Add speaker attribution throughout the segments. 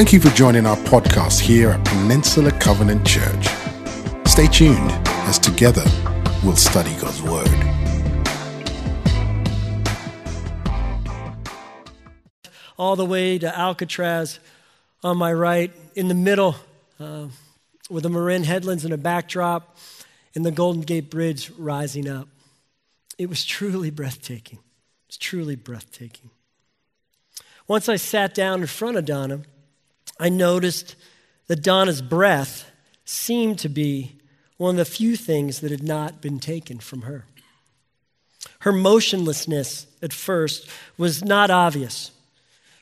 Speaker 1: Thank you for joining our podcast here at Peninsula Covenant Church. Stay tuned as together we'll study God's Word.
Speaker 2: all the way to Alcatraz on my right, in the middle, uh, with the Marin headlands and a backdrop, and the Golden Gate Bridge rising up. It was truly breathtaking. It was truly breathtaking. Once I sat down in front of Donna, I noticed that Donna's breath seemed to be one of the few things that had not been taken from her. Her motionlessness at first was not obvious,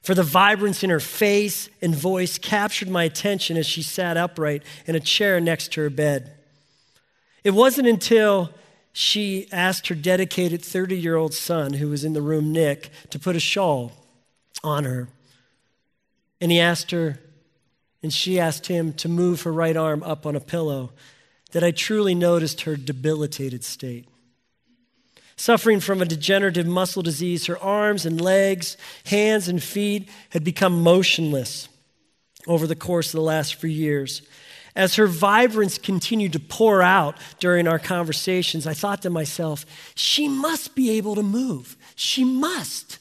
Speaker 2: for the vibrance in her face and voice captured my attention as she sat upright in a chair next to her bed. It wasn't until she asked her dedicated 30 year old son, who was in the room, Nick, to put a shawl on her. And he asked her, and she asked him to move her right arm up on a pillow, that I truly noticed her debilitated state. Suffering from a degenerative muscle disease, her arms and legs, hands and feet had become motionless over the course of the last few years. As her vibrance continued to pour out during our conversations, I thought to myself, she must be able to move. She must.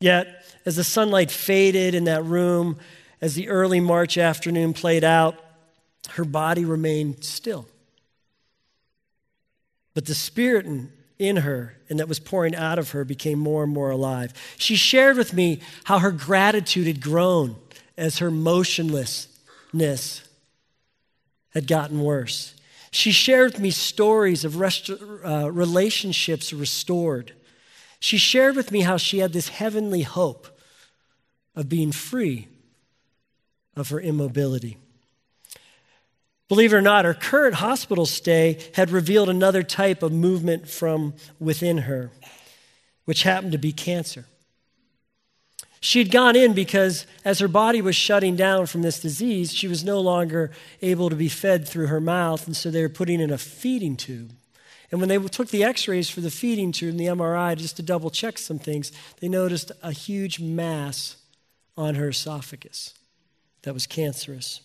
Speaker 2: Yet, as the sunlight faded in that room, as the early March afternoon played out, her body remained still. But the spirit in, in her and that was pouring out of her became more and more alive. She shared with me how her gratitude had grown as her motionlessness had gotten worse. She shared with me stories of rest- uh, relationships restored. She shared with me how she had this heavenly hope of being free of her immobility. Believe it or not, her current hospital stay had revealed another type of movement from within her, which happened to be cancer. She'd gone in because as her body was shutting down from this disease, she was no longer able to be fed through her mouth, and so they were putting in a feeding tube. And when they took the x rays for the feeding tube and the MRI just to double check some things, they noticed a huge mass on her esophagus that was cancerous.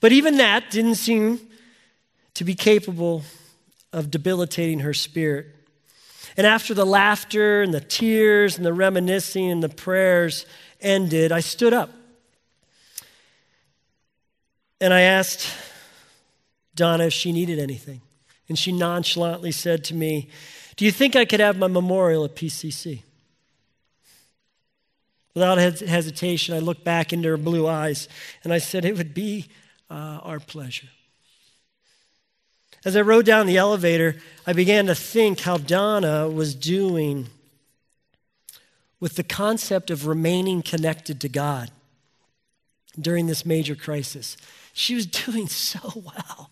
Speaker 2: But even that didn't seem to be capable of debilitating her spirit. And after the laughter and the tears and the reminiscing and the prayers ended, I stood up. And I asked Donna if she needed anything. And she nonchalantly said to me, Do you think I could have my memorial at PCC? Without hesitation, I looked back into her blue eyes and I said, It would be uh, our pleasure. As I rode down the elevator, I began to think how Donna was doing with the concept of remaining connected to God during this major crisis. She was doing so well.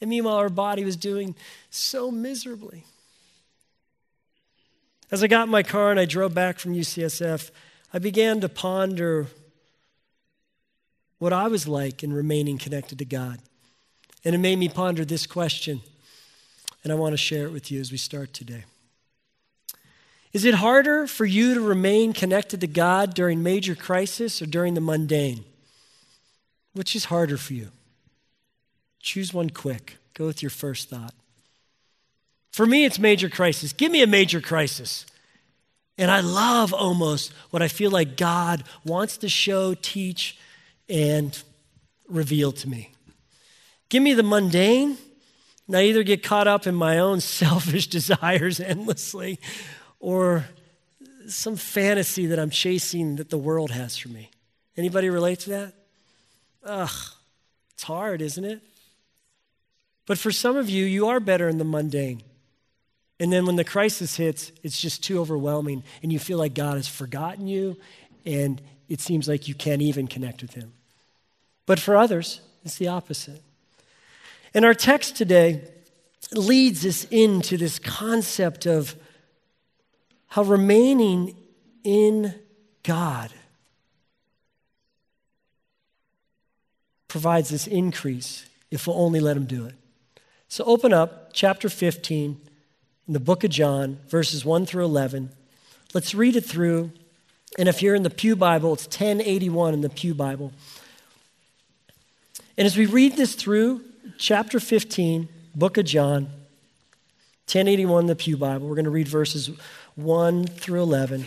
Speaker 2: And meanwhile, her body was doing so miserably. As I got in my car and I drove back from UCSF, I began to ponder what I was like in remaining connected to God. And it made me ponder this question, and I want to share it with you as we start today. Is it harder for you to remain connected to God during major crisis or during the mundane? Which is harder for you? Choose one quick. Go with your first thought. For me, it's major crisis. Give me a major crisis. And I love almost what I feel like God wants to show, teach, and reveal to me. Give me the mundane, and I either get caught up in my own selfish desires endlessly or some fantasy that I'm chasing that the world has for me. Anybody relate to that? Ugh, it's hard, isn't it? But for some of you, you are better in the mundane. And then when the crisis hits, it's just too overwhelming, and you feel like God has forgotten you, and it seems like you can't even connect with Him. But for others, it's the opposite. And our text today leads us into this concept of how remaining in God provides this increase if we'll only let Him do it. So open up chapter 15 in the book of John, verses 1 through 11. Let's read it through And if you're in the Pew Bible, it's 1081 in the Pew Bible. And as we read this through, chapter 15, book of John, 1081 in the Pew Bible, we're going to read verses 1 through 11.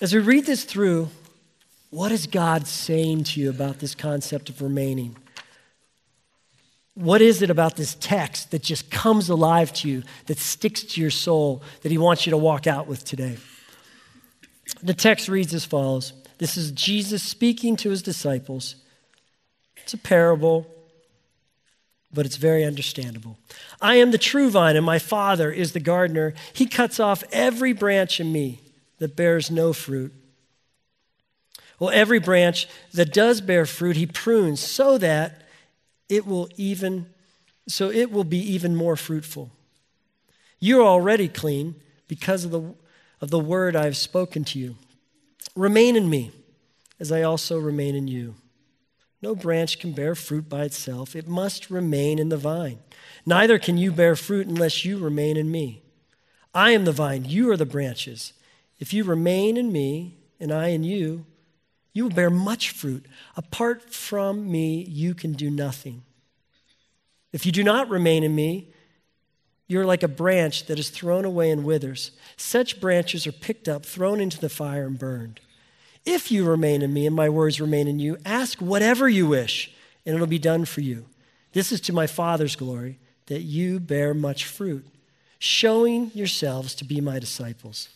Speaker 2: As we read this through, what is God saying to you about this concept of remaining? What is it about this text that just comes alive to you, that sticks to your soul, that He wants you to walk out with today? The text reads as follows This is Jesus speaking to His disciples. It's a parable, but it's very understandable. I am the true vine, and my Father is the gardener. He cuts off every branch in me that bears no fruit. Well, every branch that does bear fruit, he prunes so that it will even so it will be even more fruitful. You are already clean because of the of the word I have spoken to you. Remain in me, as I also remain in you. No branch can bear fruit by itself, it must remain in the vine. Neither can you bear fruit unless you remain in me. I am the vine, you are the branches. If you remain in me, and I in you, you will bear much fruit. Apart from me, you can do nothing. If you do not remain in me, you're like a branch that is thrown away and withers. Such branches are picked up, thrown into the fire, and burned. If you remain in me and my words remain in you, ask whatever you wish, and it'll be done for you. This is to my Father's glory, that you bear much fruit, showing yourselves to be my disciples.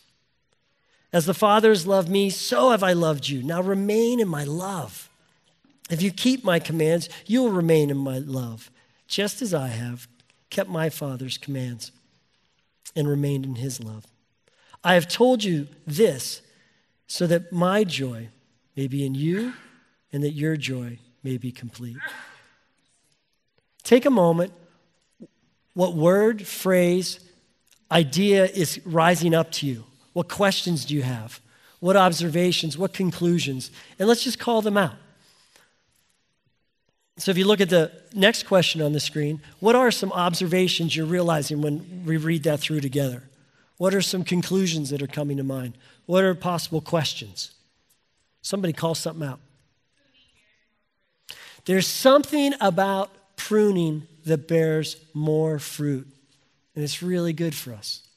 Speaker 2: As the Father has loved me, so have I loved you. Now remain in my love. If you keep my commands, you will remain in my love, just as I have kept my Father's commands and remained in his love. I have told you this so that my joy may be in you and that your joy may be complete. Take a moment. What word, phrase, idea is rising up to you? What questions do you have? What observations? What conclusions? And let's just call them out. So, if you look at the next question on the screen, what are some observations you're realizing when we read that through together? What are some conclusions that are coming to mind? What are possible questions? Somebody call something out. There's something about pruning that bears more fruit, and it's really good for us.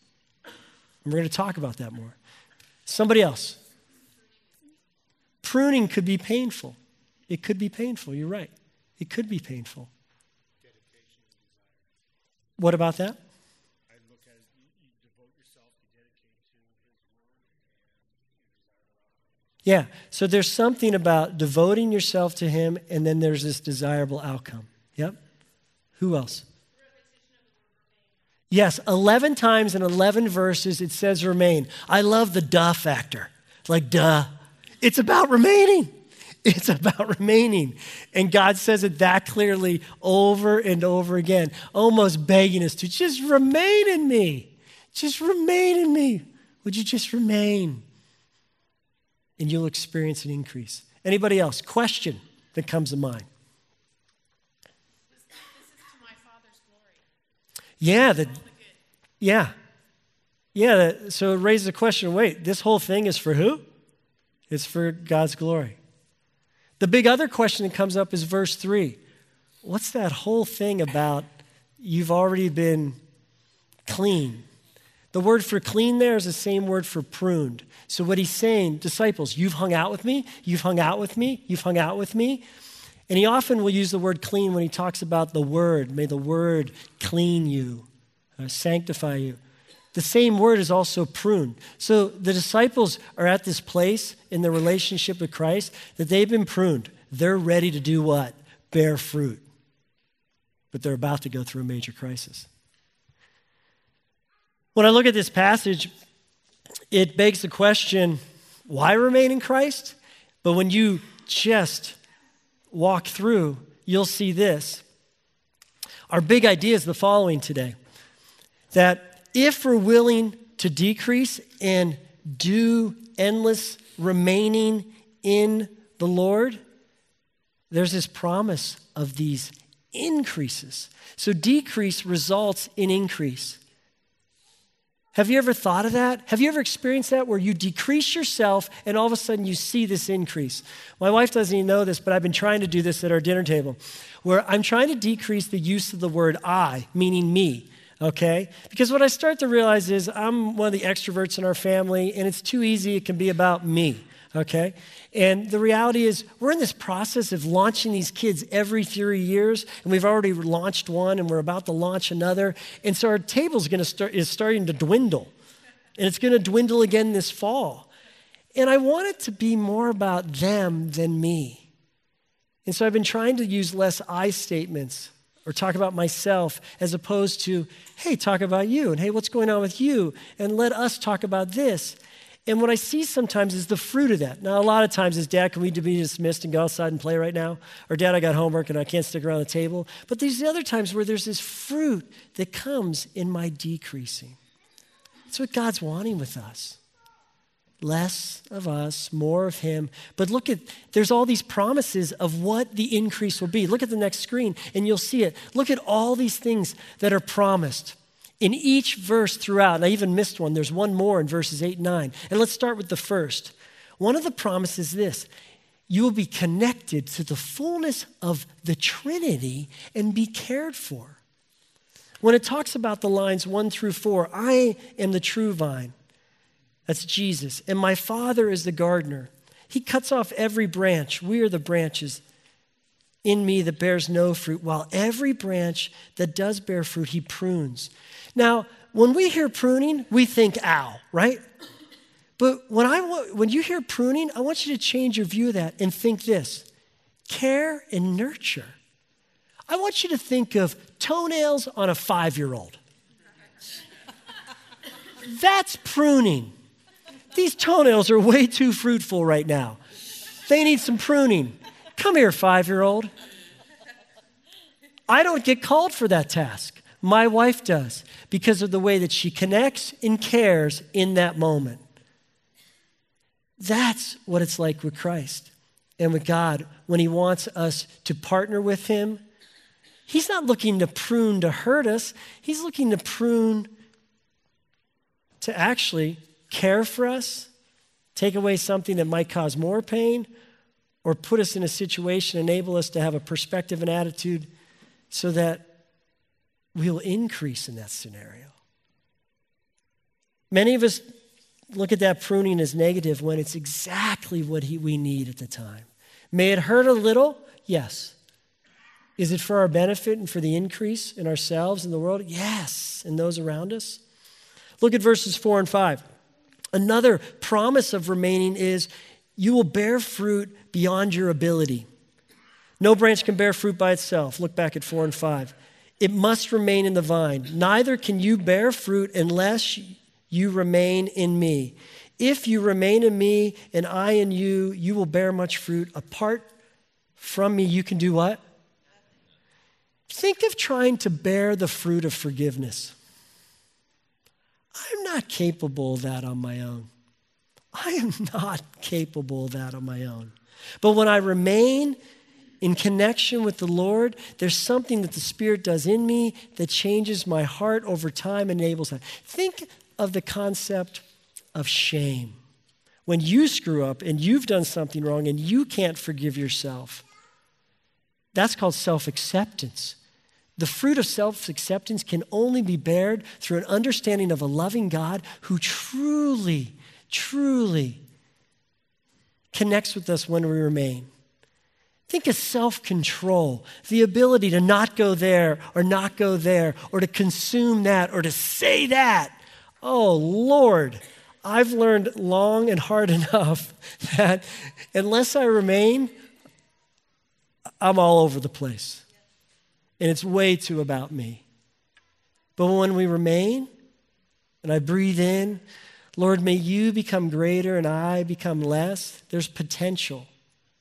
Speaker 2: And we're going to talk about that more. Somebody else. Pruning could be painful. It could be painful. You're right. It could be painful. What about that? Yeah, so there's something about devoting yourself to Him, and then there's this desirable outcome. Yep. Who else? Yes, 11 times in 11 verses it says remain. I love the duh factor. Like, duh. It's about remaining. It's about remaining. And God says it that clearly over and over again, almost begging us to just remain in me. Just remain in me. Would you just remain? And you'll experience an increase. Anybody else? Question that comes to mind. Yeah, the, yeah. Yeah, so it raises the question wait, this whole thing is for who? It's for God's glory. The big other question that comes up is verse 3. What's that whole thing about you've already been clean? The word for clean there is the same word for pruned. So, what he's saying, disciples, you've hung out with me, you've hung out with me, you've hung out with me. And he often will use the word clean when he talks about the word. May the word clean you, uh, sanctify you. The same word is also pruned. So the disciples are at this place in their relationship with Christ that they've been pruned. They're ready to do what? Bear fruit. But they're about to go through a major crisis. When I look at this passage, it begs the question why remain in Christ? But when you just walk through, you'll see this. Our big idea is the following today that if we're willing to decrease and do endless remaining in the Lord, there's this promise of these increases. So decrease results in increase. Have you ever thought of that? Have you ever experienced that where you decrease yourself and all of a sudden you see this increase? My wife doesn't even know this, but I've been trying to do this at our dinner table, where I'm trying to decrease the use of the word I, meaning me, okay? Because what I start to realize is I'm one of the extroverts in our family, and it's too easy, it can be about me okay? And the reality is, we're in this process of launching these kids every three years, and we've already launched one, and we're about to launch another. And so our table's to start is starting to dwindle, and it's to dwindle again this fall. And I want it to be more about them than me. And so I've been trying to use less I statements or talk about myself as opposed to, hey, talk about you, and hey, what's going on with you, and let us talk about this. And what I see sometimes is the fruit of that. Now, a lot of times is, Dad, can we be dismissed and go outside and play right now? Or, Dad, I got homework and I can't stick around the table. But there's the other times where there's this fruit that comes in my decreasing. That's what God's wanting with us. Less of us, more of Him. But look at, there's all these promises of what the increase will be. Look at the next screen and you'll see it. Look at all these things that are promised in each verse throughout, and I even missed one, there's one more in verses 8 and 9. And let's start with the first. One of the promises is this you will be connected to the fullness of the Trinity and be cared for. When it talks about the lines 1 through 4, I am the true vine. That's Jesus. And my Father is the gardener. He cuts off every branch. We are the branches in me that bears no fruit, while every branch that does bear fruit, he prunes. Now, when we hear pruning, we think ow, right? But when, I, when you hear pruning, I want you to change your view of that and think this care and nurture. I want you to think of toenails on a five year old. That's pruning. These toenails are way too fruitful right now. They need some pruning. Come here, five year old. I don't get called for that task. My wife does because of the way that she connects and cares in that moment. That's what it's like with Christ and with God when He wants us to partner with Him. He's not looking to prune to hurt us, He's looking to prune to actually care for us, take away something that might cause more pain, or put us in a situation, enable us to have a perspective and attitude so that we'll increase in that scenario. Many of us look at that pruning as negative when it's exactly what he, we need at the time. May it hurt a little? Yes. Is it for our benefit and for the increase in ourselves and the world? Yes, and those around us. Look at verses 4 and 5. Another promise of remaining is you will bear fruit beyond your ability. No branch can bear fruit by itself. Look back at 4 and 5. It must remain in the vine. Neither can you bear fruit unless you remain in me. If you remain in me and I in you, you will bear much fruit. Apart from me, you can do what? Think of trying to bear the fruit of forgiveness. I'm not capable of that on my own. I am not capable of that on my own. But when I remain in connection with the Lord, there's something that the Spirit does in me that changes my heart over time, and enables that. Think of the concept of shame. When you screw up and you've done something wrong and you can't forgive yourself, that's called self acceptance. The fruit of self acceptance can only be bared through an understanding of a loving God who truly truly connects with us when we remain. Think of self control, the ability to not go there or not go there or to consume that or to say that. Oh, Lord, I've learned long and hard enough that unless I remain, I'm all over the place. And it's way too about me. But when we remain and I breathe in, Lord, may you become greater and I become less. There's potential.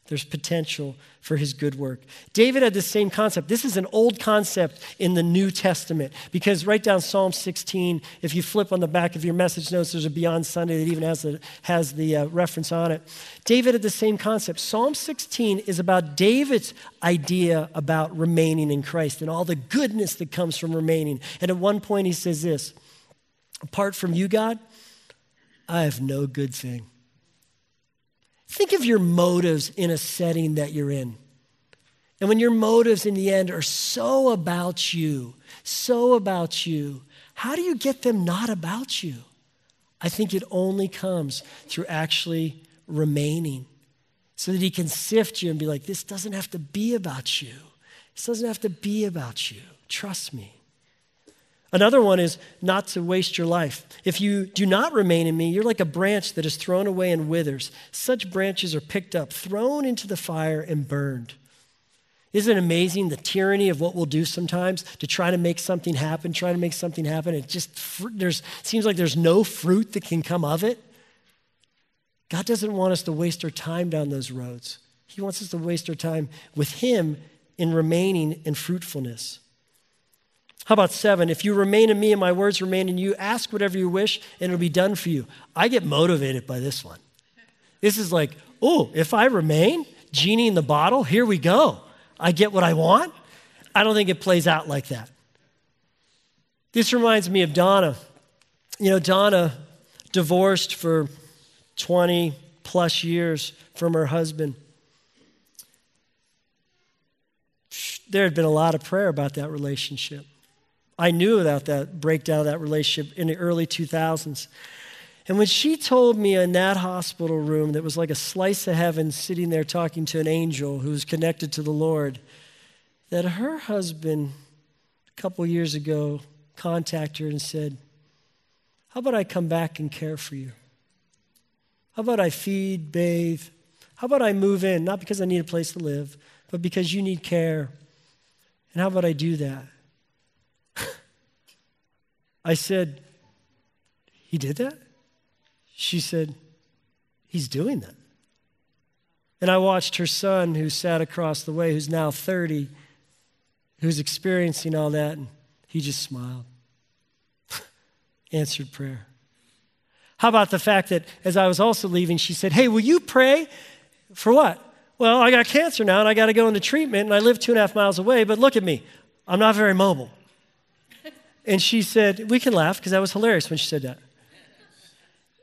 Speaker 2: There's potential for his good work. David had the same concept. This is an old concept in the New Testament because write down Psalm 16. If you flip on the back of your message notes, there's a Beyond Sunday that even has the, has the uh, reference on it. David had the same concept. Psalm 16 is about David's idea about remaining in Christ and all the goodness that comes from remaining. And at one point, he says this Apart from you, God, I have no good thing. Think of your motives in a setting that you're in. And when your motives in the end are so about you, so about you, how do you get them not about you? I think it only comes through actually remaining so that he can sift you and be like, this doesn't have to be about you. This doesn't have to be about you. Trust me. Another one is not to waste your life. If you do not remain in me, you're like a branch that is thrown away and withers. Such branches are picked up, thrown into the fire, and burned. Isn't it amazing the tyranny of what we'll do sometimes to try to make something happen, try to make something happen? It just there's, seems like there's no fruit that can come of it. God doesn't want us to waste our time down those roads. He wants us to waste our time with Him in remaining in fruitfulness. How about seven? If you remain in me and my words remain in you, ask whatever you wish and it'll be done for you. I get motivated by this one. This is like, oh, if I remain, genie in the bottle, here we go. I get what I want. I don't think it plays out like that. This reminds me of Donna. You know, Donna divorced for 20 plus years from her husband. There had been a lot of prayer about that relationship. I knew about that breakdown of that relationship in the early 2000s. And when she told me in that hospital room that was like a slice of heaven sitting there talking to an angel who was connected to the Lord, that her husband, a couple years ago, contacted her and said, How about I come back and care for you? How about I feed, bathe? How about I move in, not because I need a place to live, but because you need care? And how about I do that? I said, He did that? She said, He's doing that. And I watched her son, who sat across the way, who's now 30, who's experiencing all that, and he just smiled. Answered prayer. How about the fact that as I was also leaving, she said, Hey, will you pray? For what? Well, I got cancer now and I got to go into treatment and I live two and a half miles away, but look at me. I'm not very mobile. And she said, We can laugh because that was hilarious when she said that.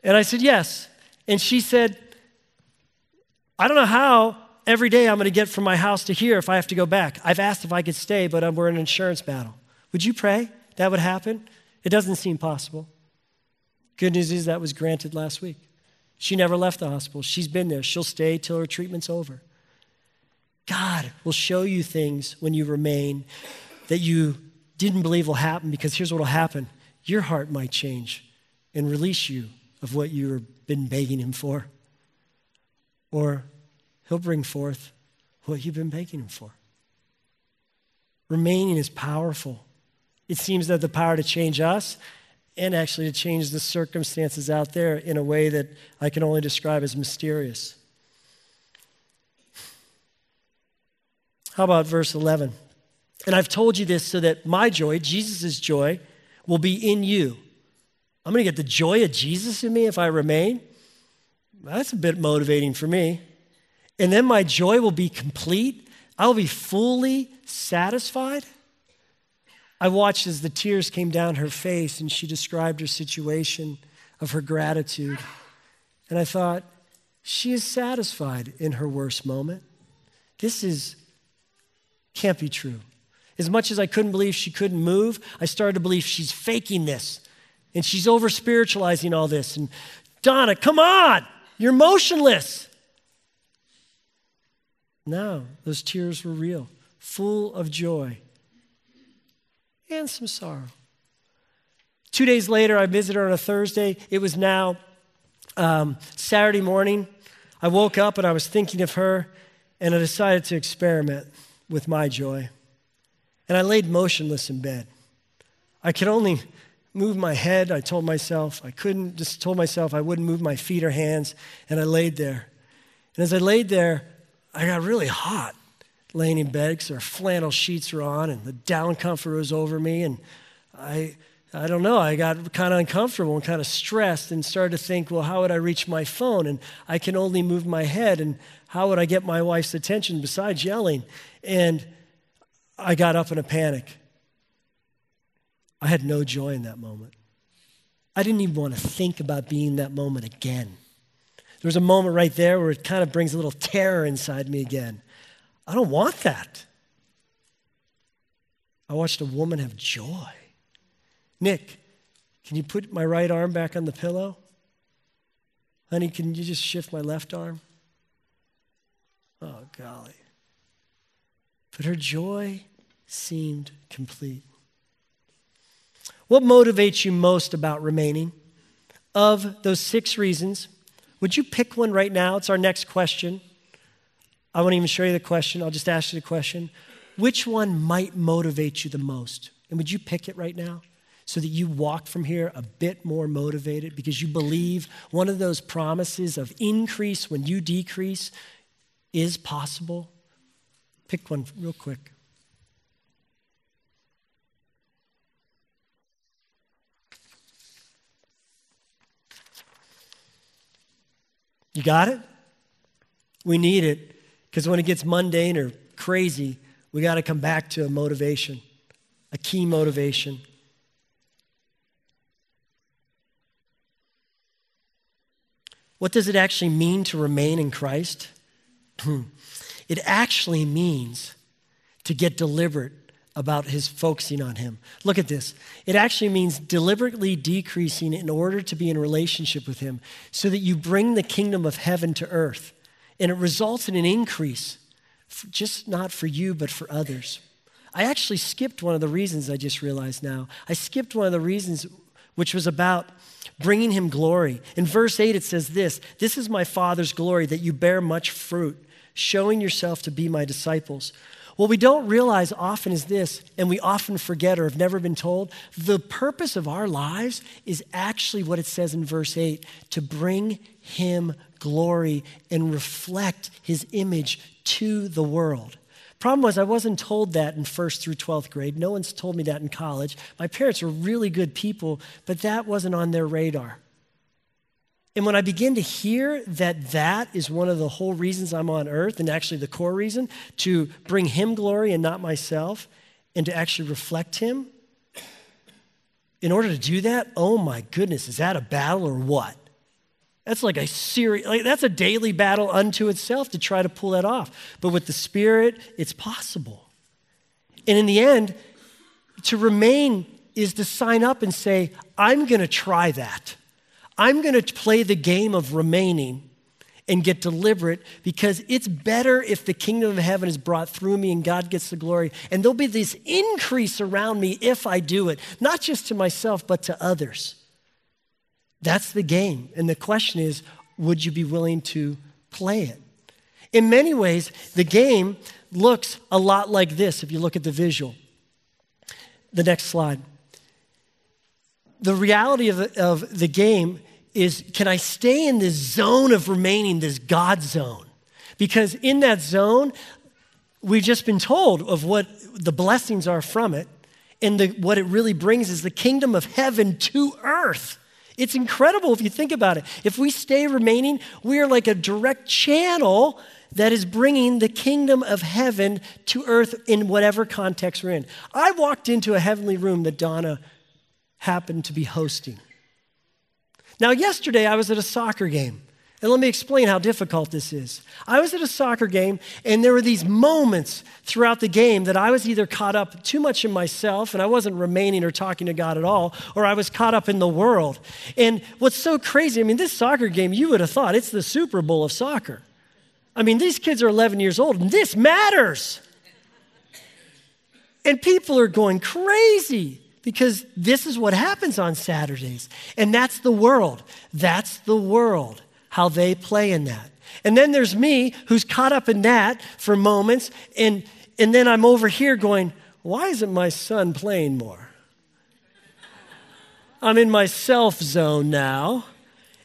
Speaker 2: And I said, Yes. And she said, I don't know how every day I'm going to get from my house to here if I have to go back. I've asked if I could stay, but um, we're in an insurance battle. Would you pray that would happen? It doesn't seem possible. Good news is that was granted last week. She never left the hospital. She's been there. She'll stay till her treatment's over. God will show you things when you remain that you didn't believe will happen because here's what will happen your heart might change and release you of what you've been begging Him for. Or He'll bring forth what you've been begging Him for. Remaining is powerful. It seems that the power to change us and actually to change the circumstances out there in a way that I can only describe as mysterious. How about verse 11? And I've told you this so that my joy, Jesus' joy, will be in you. I'm going to get the joy of Jesus in me if I remain. That's a bit motivating for me. And then my joy will be complete. I'll be fully satisfied. I watched as the tears came down her face and she described her situation of her gratitude. And I thought, she is satisfied in her worst moment. This is can't be true. As much as I couldn't believe she couldn't move, I started to believe she's faking this. And she's over spiritualizing all this. And Donna, come on, you're motionless. No, those tears were real, full of joy and some sorrow. Two days later, I visited her on a Thursday. It was now um, Saturday morning. I woke up and I was thinking of her, and I decided to experiment with my joy and I laid motionless in bed. I could only move my head. I told myself I couldn't, just told myself I wouldn't move my feet or hands, and I laid there. And as I laid there, I got really hot laying in bed because our flannel sheets were on and the down comfort was over me. And I, I don't know, I got kind of uncomfortable and kind of stressed and started to think, well, how would I reach my phone? And I can only move my head. And how would I get my wife's attention besides yelling? And I got up in a panic. I had no joy in that moment. I didn't even want to think about being in that moment again. There was a moment right there where it kind of brings a little terror inside me again. I don't want that. I watched a woman have joy. Nick, can you put my right arm back on the pillow? Honey, can you just shift my left arm? Oh, golly. But her joy seemed complete. What motivates you most about remaining? Of those six reasons, would you pick one right now? It's our next question. I won't even show you the question, I'll just ask you the question. Which one might motivate you the most? And would you pick it right now? so that you walk from here a bit more motivated because you believe one of those promises of increase when you decrease is possible? Pick one real quick. You got it? We need it because when it gets mundane or crazy, we got to come back to a motivation, a key motivation. What does it actually mean to remain in Christ? it actually means to get deliberate about his focusing on him. Look at this. It actually means deliberately decreasing in order to be in relationship with him so that you bring the kingdom of heaven to earth. And it results in an increase, just not for you, but for others. I actually skipped one of the reasons I just realized now. I skipped one of the reasons which was about bringing him glory. In verse 8, it says this This is my Father's glory, that you bear much fruit, showing yourself to be my disciples. What we don't realize often is this, and we often forget or have never been told the purpose of our lives is actually what it says in verse 8 to bring him glory and reflect his image to the world. Problem was, I wasn't told that in first through 12th grade. No one's told me that in college. My parents were really good people, but that wasn't on their radar. And when I begin to hear that that is one of the whole reasons I'm on earth, and actually the core reason, to bring Him glory and not myself, and to actually reflect Him, in order to do that, oh my goodness, is that a battle or what? That's like a serious, like that's a daily battle unto itself to try to pull that off. But with the Spirit, it's possible. And in the end, to remain is to sign up and say, I'm going to try that. I'm going to play the game of remaining and get deliberate because it's better if the kingdom of heaven is brought through me and God gets the glory. And there'll be this increase around me if I do it, not just to myself, but to others. That's the game. And the question is would you be willing to play it? In many ways, the game looks a lot like this if you look at the visual. The next slide. The reality of the, of the game is can I stay in this zone of remaining, this God zone? Because in that zone, we've just been told of what the blessings are from it. And the, what it really brings is the kingdom of heaven to earth. It's incredible if you think about it. If we stay remaining, we are like a direct channel that is bringing the kingdom of heaven to earth in whatever context we're in. I walked into a heavenly room that Donna happened to be hosting. Now, yesterday I was at a soccer game. And let me explain how difficult this is. I was at a soccer game, and there were these moments throughout the game that I was either caught up too much in myself, and I wasn't remaining or talking to God at all, or I was caught up in the world. And what's so crazy, I mean, this soccer game, you would have thought it's the Super Bowl of soccer. I mean, these kids are 11 years old, and this matters. And people are going crazy because this is what happens on Saturdays. And that's the world. That's the world how they play in that. And then there's me who's caught up in that for moments, and, and then I'm over here going, why isn't my son playing more? I'm in my self zone now.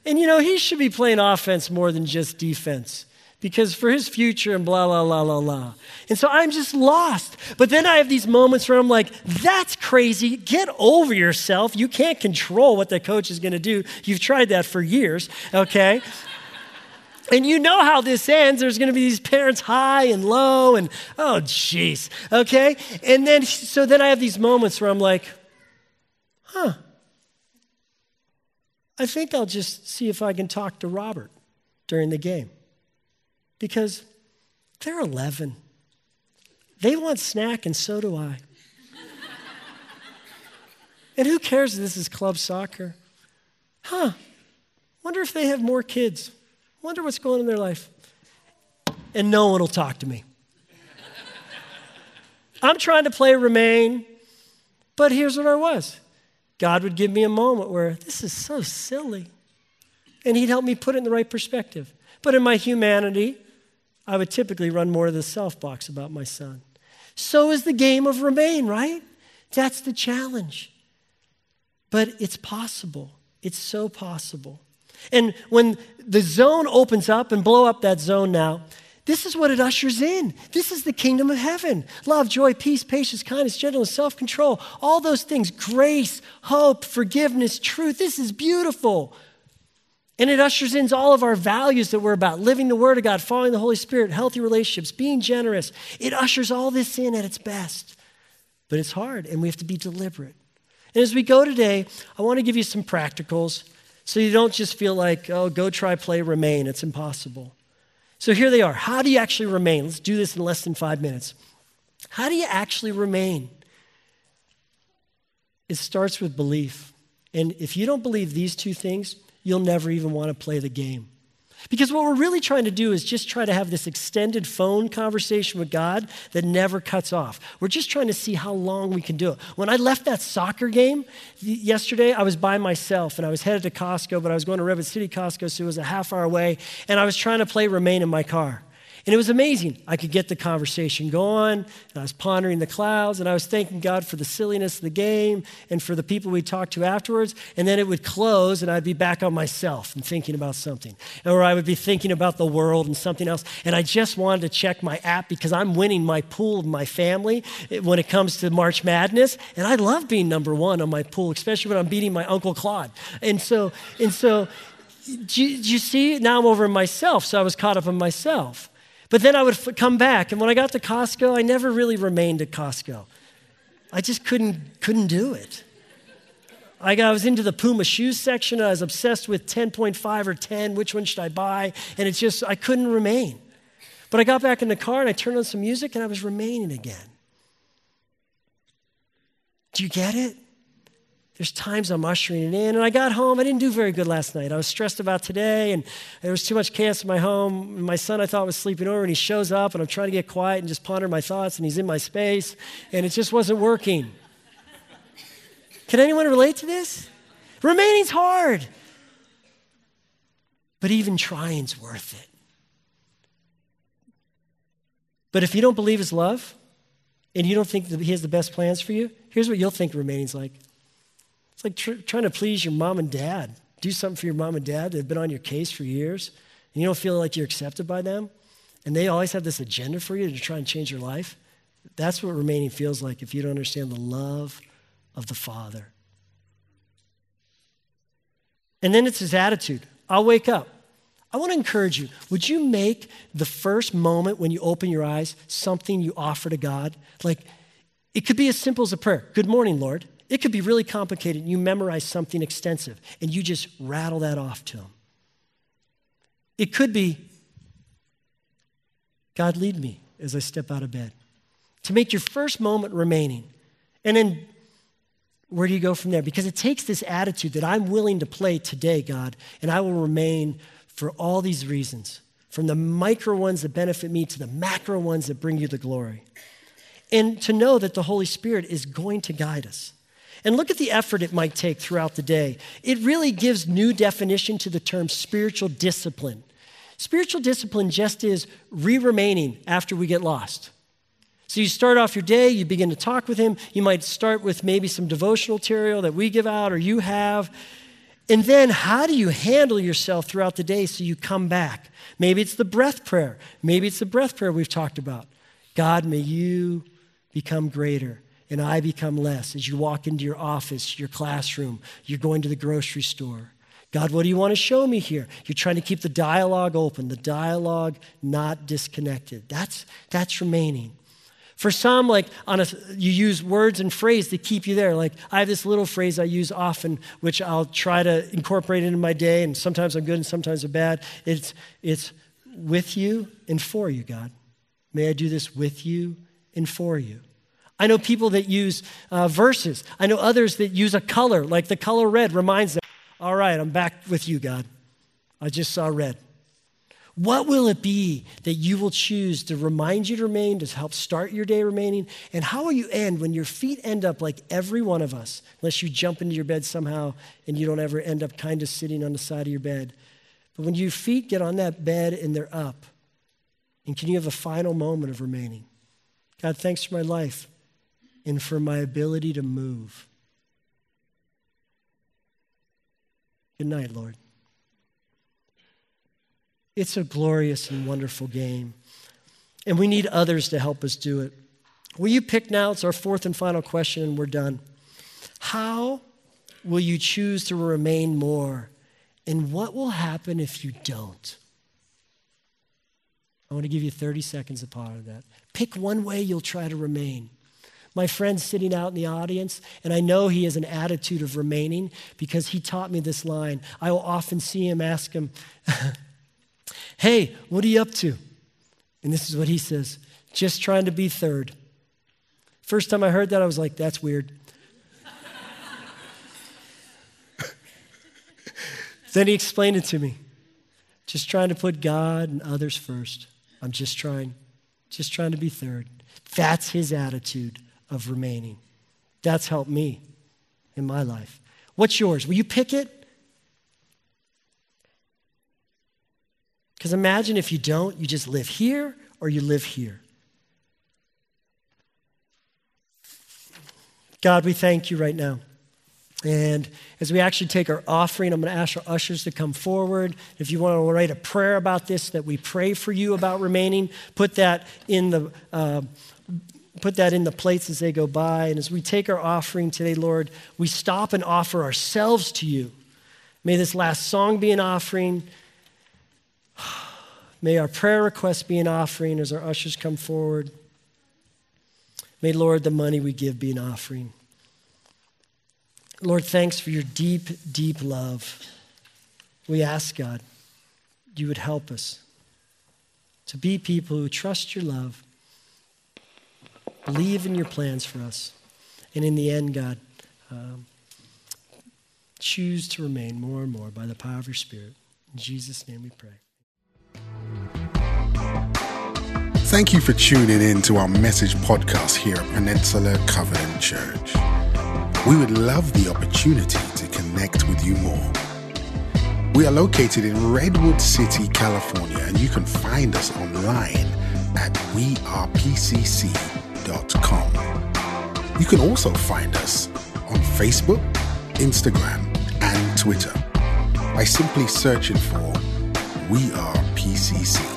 Speaker 2: And you know, he should be playing offense more than just defense because for his future and blah, blah, blah, blah, blah. And so I'm just lost. But then I have these moments where I'm like, that's crazy. Get over yourself. You can't control what the coach is going to do. You've tried that for years, okay? And you know how this ends. There's going to be these parents high and low, and oh, jeez, okay? And then, so then I have these moments where I'm like, huh, I think I'll just see if I can talk to Robert during the game because they're 11. They want snack, and so do I. and who cares if this is club soccer? Huh, wonder if they have more kids. Wonder what's going on in their life. And no one will talk to me. I'm trying to play Remain, but here's what I was God would give me a moment where this is so silly. And He'd help me put it in the right perspective. But in my humanity, I would typically run more to the self box about my son. So is the game of Remain, right? That's the challenge. But it's possible. It's so possible. And when the zone opens up and blow up that zone now, this is what it ushers in. This is the kingdom of heaven love, joy, peace, patience, kindness, gentleness, self control, all those things grace, hope, forgiveness, truth. This is beautiful. And it ushers in all of our values that we're about living the Word of God, following the Holy Spirit, healthy relationships, being generous. It ushers all this in at its best. But it's hard, and we have to be deliberate. And as we go today, I want to give you some practicals so you don't just feel like, oh, go try, play, remain. It's impossible. So here they are. How do you actually remain? Let's do this in less than five minutes. How do you actually remain? It starts with belief. And if you don't believe these two things, you'll never even want to play the game. Because what we're really trying to do is just try to have this extended phone conversation with God that never cuts off. We're just trying to see how long we can do it. When I left that soccer game yesterday, I was by myself and I was headed to Costco, but I was going to Redwood City Costco, so it was a half hour away, and I was trying to play Remain in my car. And it was amazing. I could get the conversation going, and I was pondering the clouds, and I was thanking God for the silliness of the game and for the people we talked to afterwards. And then it would close, and I'd be back on myself and thinking about something. Or I would be thinking about the world and something else. And I just wanted to check my app because I'm winning my pool of my family when it comes to March Madness. And I love being number one on my pool, especially when I'm beating my Uncle Claude. And so, and so, do you, do you see? Now I'm over myself, so I was caught up in myself. But then I would come back, and when I got to Costco, I never really remained at Costco. I just couldn't, couldn't do it. I, got, I was into the Puma shoes section. I was obsessed with 10.5 or 10. Which one should I buy? And it's just, I couldn't remain. But I got back in the car and I turned on some music and I was remaining again. Do you get it? There's times I'm ushering it in. And I got home. I didn't do very good last night. I was stressed about today, and there was too much chaos in my home. My son, I thought, was sleeping over, and he shows up, and I'm trying to get quiet and just ponder my thoughts, and he's in my space, and it just wasn't working. Can anyone relate to this? Remaining's hard. But even trying's worth it. But if you don't believe his love, and you don't think that he has the best plans for you, here's what you'll think remaining's like. It's like tr- trying to please your mom and dad. Do something for your mom and dad that have been on your case for years, and you don't feel like you're accepted by them, and they always have this agenda for you to try and change your life. That's what remaining feels like if you don't understand the love of the Father. And then it's his attitude. I'll wake up. I want to encourage you. Would you make the first moment when you open your eyes something you offer to God? Like, it could be as simple as a prayer Good morning, Lord. It could be really complicated. And you memorize something extensive and you just rattle that off to them. It could be God, lead me as I step out of bed. To make your first moment remaining. And then where do you go from there? Because it takes this attitude that I'm willing to play today, God, and I will remain for all these reasons from the micro ones that benefit me to the macro ones that bring you the glory. And to know that the Holy Spirit is going to guide us. And look at the effort it might take throughout the day. It really gives new definition to the term spiritual discipline. Spiritual discipline just is re remaining after we get lost. So you start off your day, you begin to talk with him. You might start with maybe some devotional material that we give out or you have. And then, how do you handle yourself throughout the day so you come back? Maybe it's the breath prayer. Maybe it's the breath prayer we've talked about. God, may you become greater and I become less as you walk into your office, your classroom, you're going to the grocery store. God, what do you want to show me here? You're trying to keep the dialogue open, the dialogue not disconnected. That's, that's remaining. For some, like on a, you use words and phrase to keep you there. Like I have this little phrase I use often, which I'll try to incorporate into my day, and sometimes I'm good and sometimes I'm bad. It's it's with you and for you, God. May I do this with you and for you. I know people that use uh, verses. I know others that use a color, like the color red reminds them, all right, I'm back with you, God. I just saw red. What will it be that you will choose to remind you to remain, to help start your day remaining? And how will you end when your feet end up like every one of us, unless you jump into your bed somehow and you don't ever end up kind of sitting on the side of your bed? But when your feet get on that bed and they're up, and can you have a final moment of remaining? God, thanks for my life and for my ability to move. Good night, Lord. It's a glorious and wonderful game. And we need others to help us do it. Will you pick now? It's our fourth and final question, and we're done. How will you choose to remain more? And what will happen if you don't? I want to give you 30 seconds part of that. Pick one way you'll try to remain. My friend's sitting out in the audience, and I know he has an attitude of remaining because he taught me this line. I will often see him ask him, Hey, what are you up to? And this is what he says just trying to be third. First time I heard that, I was like, That's weird. then he explained it to me. Just trying to put God and others first. I'm just trying, just trying to be third. That's his attitude of remaining. That's helped me in my life. What's yours? Will you pick it? Because imagine if you don't, you just live here or you live here. God, we thank you right now. And as we actually take our offering, I'm going to ask our ushers to come forward. If you want to write a prayer about this, that we pray for you about remaining, put that in the uh, put that in the plates as they go by. And as we take our offering today, Lord, we stop and offer ourselves to you. May this last song be an offering. May our prayer requests be an offering as our ushers come forward. May, Lord, the money we give be an offering. Lord, thanks for your deep, deep love. We ask, God, you would help us to be people who trust your love, believe in your plans for us, and in the end, God, um, choose to remain more and more by the power of your Spirit. In Jesus' name we pray.
Speaker 1: Thank you for tuning in to our message podcast here at Peninsula Covenant Church. We would love the opportunity to connect with you more. We are located in Redwood City, California, and you can find us online at wearepcc.com. You can also find us on Facebook, Instagram, and Twitter by simply searching for We Are PCC.